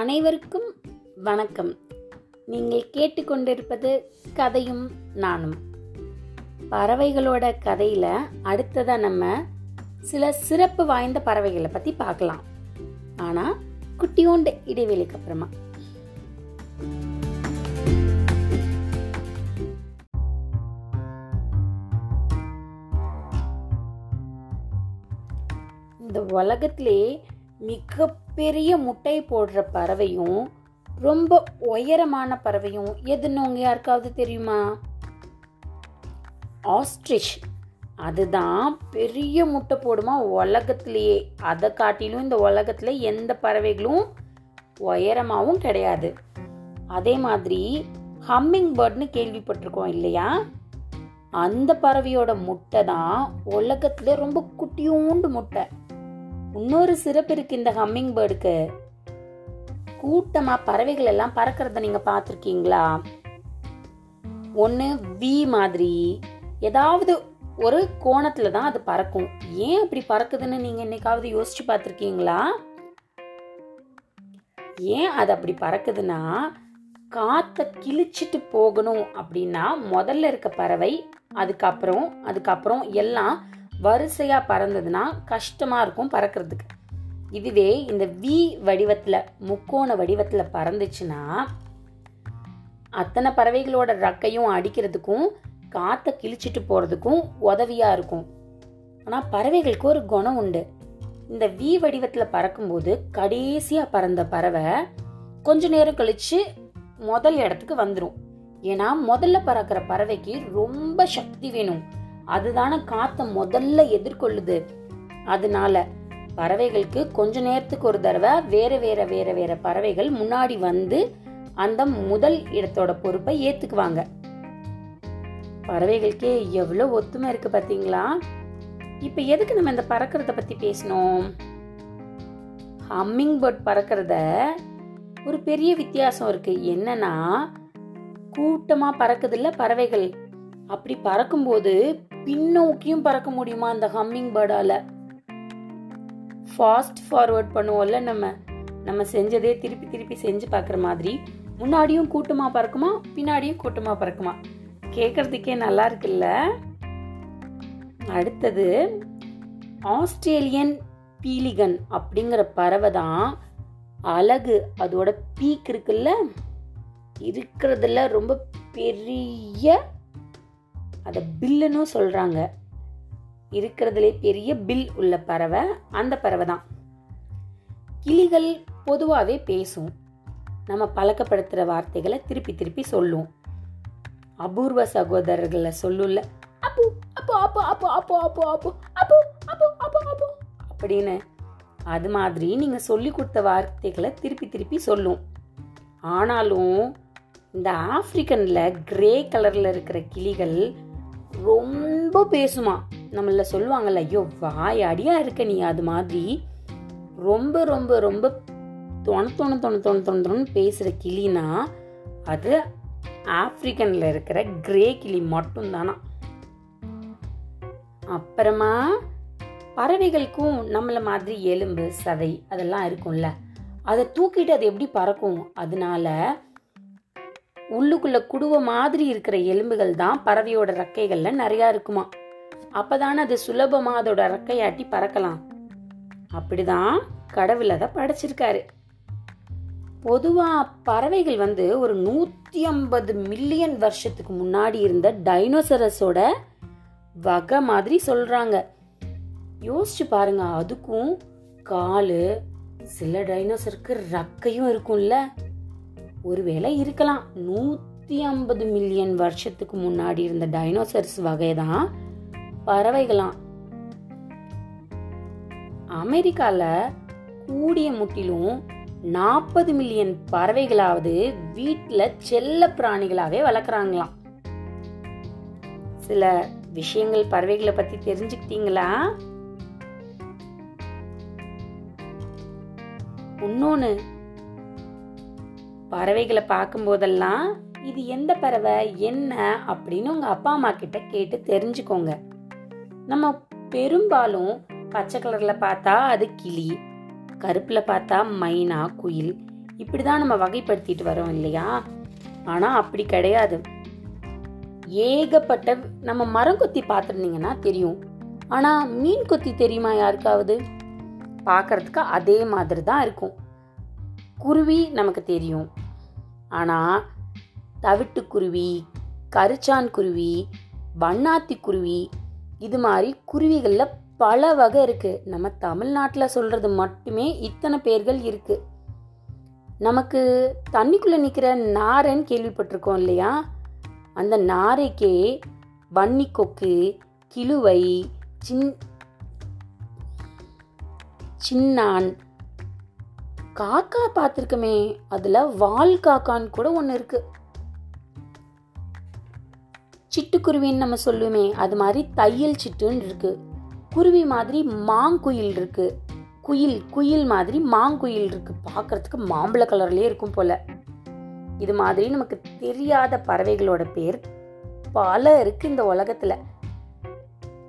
அனைவருக்கும் வணக்கம். நீங்கள் கேட்டுக்கொண்டிருப்பது கதையும் நானும். பறவைகளோட கதையில அடுத்ததாக நம்ம சில சிறப்பு வாய்ந்த பறவைகளை பத்தி பார்க்கலாம். ஆனா குட்டியோண்டு இடைவெளிக்கு அப்புறமா. இந்த உலகத்திலே மிகப்பெரிய முட்டை போடுற பறவையும் ரொம்ப உயரமான பறவையும் எதுன்னு உங்க யாருக்காவது தெரியுமா? ஆஸ்ட்ரிச் அதுதான் பெரிய முட்டை போடுமா உலகத்திலேயே. அதை காட்டிலும் இந்த உலகத்துல எந்த பறவைகளும் உயரமாகவும் கிடையாது. அதே மாதிரி ஹம்மிங் பேர்ட்னு கேள்விப்பட்டிருக்கோம் இல்லையா? அந்த பறவையோட முட்டை தான் உலகத்தில் ரொம்ப குட்டியூண்டு முட்டை. இன்னொரு சிறப்பு இருக்கு இந்த ஹம்மிங் பேர்டுக்கு கூட்டமா பறவைகள் எல்லாம் பறக்கிறத நீங்க பார்த்துருக்கீங்களா? ஒன்று வி மாதிரி. ஏதாவது ஒரு கோணத்துல தான் அது பறக்கும். ஏன் அப்படி பறக்குதுன்னு நீங்க என்னைக்காவது யோசிச்சு பார்த்துருக்கீங்களா? ஏன் அது அப்படி பறக்குதுன்னா காற்றை கிழிச்சிட்டு போகணும் அப்படின்னா முதல்ல இருக்க பறவை அதுக்கப்புறம் அதுக்கப்புறம் எல்லாம் வரிசையாக பறந்ததுன்னா கஷ்டமாக இருக்கும் பறக்கிறதுக்கு. இதுவே இந்த வி வடிவத்தில் முக்கோண வடிவத்தில் பறந்துச்சுன்னா அத்தனை பறவைகளோட ரக்கையும் அடிக்கிறதுக்கும் காற்றை கிழிச்சிட்டு போகிறதுக்கும் உதவியாக இருக்கும். ஆனால் பறவைகளுக்கு ஒரு குணம் உண்டு. இந்த வி வடிவத்தில் பறக்கும்போது கடைசியாக பறந்த பறவை கொஞ்ச நேரம் கழித்து முதல் இடத்துக்கு வந்துடும் ஏன்னா முதல்ல பறக்கிற பறவைக்கு ரொம்ப சக்தி வேணும். அதுதானே காற்றை முதல்ல எதிர்கொள்ளுது. அதனால பறவைகளுக்கு கொஞ்ச நேரத்துக்கு ஒரு தடவை வேற வேற வேற வேற பறவைகள் முன்னாடி வந்து அந்த முதல் இடத்தோட பொறுப்பை ஏத்துக்குவாங்க. பறவைகளுக்கே எவ்வளோ ஒத்துமை இருக்கு பார்த்தீங்களா இப்போ எதுக்கு நம்ம இந்த பறக்கிறத பத்தி பேசணும்? ஹம்மிங் பேர்ட் பறக்கிறத ஒரு பெரிய வித்தியாசம் இருக்கு. என்னன்னா கூட்டமா பறக்குதுல்ல பறவைகள். அப்படி பறக்கும்போது பின்னோக்கியும் பறக்க முடியுமா அந்த ஹம்மிங் பேர்டால ஃபாஸ்ட் ஃபார்வர்ட் பண்ணுவோம்ல நம்ம. நம்ம செஞ்சதே திருப்பி திருப்பி செஞ்சு பார்க்குற மாதிரி. முன்னாடியும் கூட்டமாக பறக்குமா? பின்னாடியும் கூட்டமாக பறக்குமா? கேட்கறதுக்கே நல்லா இருக்குல்ல? அடுத்தது ஆஸ்திரேலியன் பீலிகன் அப்படிங்கிற பறவை தான் அழகு. அதோட பீக் இருக்குல்ல? இருக்கிறதுல ரொம்ப பெரிய அதை பில்லுன்னு சொல்கிறாங்க இருக்கிறதுலே பெரிய பில் உள்ள பறவை அந்த பறவை தான். கிளிகள் பொதுவாகவே பேசும். நம்ம பழக்கப்படுத்துகிற வார்த்தைகளை திருப்பி திருப்பி சொல்லும். அபூர்வ சகோதரர்களை சொல்லும்ல அப்பு அப்போ அப்போ அப்போ அப்போ அப்போ அப்போ அப்போ அப்போ அப்போ அப்போ அப்படின்னு அது மாதிரி நீங்கள் சொல்லி கொடுத்த வார்த்தைகளை திருப்பி திருப்பி சொல்லும். ஆனாலும் இந்த ஆப்பிரிக்கனில் கிரே கலரில் இருக்கிற கிளிகள் ரொம்ப பேசுமா. நம்மள சொல்லுவாங்கல்ல ஐயோ வாய் அடியா இருக்க நீ அது மாதிரி ரொம்ப ரொம்ப ரொம்ப தொண தொண தொண தொண தொண தொணன்னு பேசுகிற கிளினா அது ஆப்பிரிக்கன்ல இருக்கிற கிரே கிளி மட்டும்தானா. அப்புறமா பறவைகளுக்கும் நம்மள மாதிரி எலும்பு சதை அதெல்லாம் இருக்கும்ல. அதை தூக்கிட்டு அது எப்படி பறக்கும்? அதனால உள்ளுக்குள்ள குடுவ மாதிரி இருக்கிற எலும்புகள் தான் பறவையோட ரெக்கைகள்ல நிறையா இருக்குமா? அப்பதானே அது சுலபமா அதோட ரெக்கையாட்டி பறக்கலாம். அப்படிதான் கடவுள் அதை படைச்சிருக்காரு. பொதுவா பறவைகள் வந்து ஒரு நூத்தி ஐம்பது மில்லியன் வருஷத்துக்கு முன்னாடி இருந்த டைனோசரஸோட வகை மாதிரி சொல்றாங்க. யோசிச்சு பாருங்க அதுக்கும் காலு சில டைனோசருக்கு ரக்கையும் இருக்கும்ல. ஒருவேளை இருக்கலாம். நூத்தி ஐம்பது மில்லியன் வருஷத்துக்கு முன்னாடி இருந்த டைனோசர்ஸ் வகை தான் பறவைகளாம். அமெரிக்கால கூடிய முட்டிலும் நாற்பது மில்லியன் பறவைகளாவது வீட்டில் செல்ல பிராணிகளாகவே வளர்க்குறாங்களாம். சில விஷயங்கள் பறவைகளை பத்தி தெரிஞ்சுக்கிட்டீங்களா? இன்னொன்று பறவைகளை பார்க்கும் போதெல்லாம் இது எந்த பறவை என்ன அப்படின்னு உங்க அப்பா அம்மா கிட்ட கேட்டு தெரிஞ்சுக்கோங்க. நம்ம பெரும்பாலும் பச்சை கலர்ல பார்த்தா அது கிளி கருப்புல பார்த்தா மைனா குயில் இப்படிதான் நம்ம வகைப்படுத்திட்டு வரோம் இல்லையா? ஆனா அப்படி கிடையாது. ஏகப்பட்ட நம்ம மரம் கொத்தி பார்த்துருந்தீங்கன்னா தெரியும். ஆனா மீன் கொத்தி தெரியுமா யாருக்காவது? பார்க்கறதுக்கு அதே மாதிரி தான் இருக்கும். குருவி நமக்கு தெரியும். ஆனால் தவிட்டுக்குருவி கரிச்சான் குருவி வண்ணாத்தி குருவி இது மாதிரி குருவிகளில் பல வகை இருக்குது நம்ம தமிழ்நாட்டில் சொல்கிறது மட்டுமே இத்தனை பேர்கள் இருக்குது நமக்கு தண்ணிக்குள்ளே நிற்கிற நாரைன்னு கேள்விப்பட்டிருக்கோம் இல்லையா? அந்த நாரைக்கே வன்னி கொக்கு கிழுவை சின் சின்னான் காக்கா பார்த்துருக்கமே அதில் வால் காக்கான்னு கூட ஒன்று இருக்கு. சிட்டுக்குருவின்னு நம்ம சொல்லுவோமே அது மாதிரி தையல் சிட்டுன்னு இருக்கு. குருவி மாதிரி மாங்குயில் இருக்கு. குயில் குயில் மாதிரி மாங்குயில் இருக்கு. பார்க்கறதுக்கு மாம்பழ கலர்லயே இருக்கும் போல. இது மாதிரி நமக்கு தெரியாத பறவைகளோட பேர் பல இருக்கு இந்த உலகத்துல.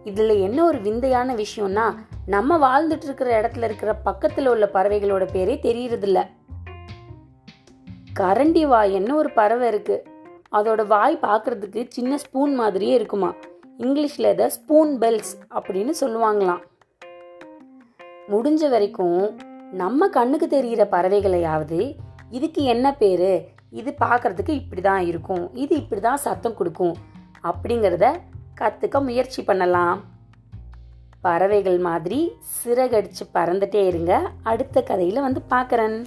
இதுல என்ன ஒரு விந்தையான விஷயம்னா நம்ம வாழ்ந்துட்டு இருக்கிற இடத்துல இருக்கிற பக்கத்தில் உள்ள பறவைகளோட பேரே தெரியறதில்ல. கரண்டி வாயன்னு ஒரு பறவை இருக்கு. அதோட வாய் பார்க்கறதுக்கு சின்ன ஸ்பூன் மாதிரியே இருக்குமா? இங்கிலீஷில் இதை ஸ்பூன் பெல்ஸ் அப்படின்னு சொல்லுவாங்களாம். முடிஞ்ச வரைக்கும் நம்ம கண்ணுக்கு தெரிகிற பறவைகளையாவது இதுக்கு என்ன பேர்? இது பார்க்கறதுக்கு இப்படி தான் இருக்கும். இது இப்படி தான் சத்தம் கொடுக்கும். அப்படிங்கிறத கற்றுக்க முயற்சி பண்ணலாம். பறவைகள் மாதிரி சிறகடிச்சு பறந்துட்டே இருங்க. அடுத்த கதையில் வந்து பார்க்குறேன்.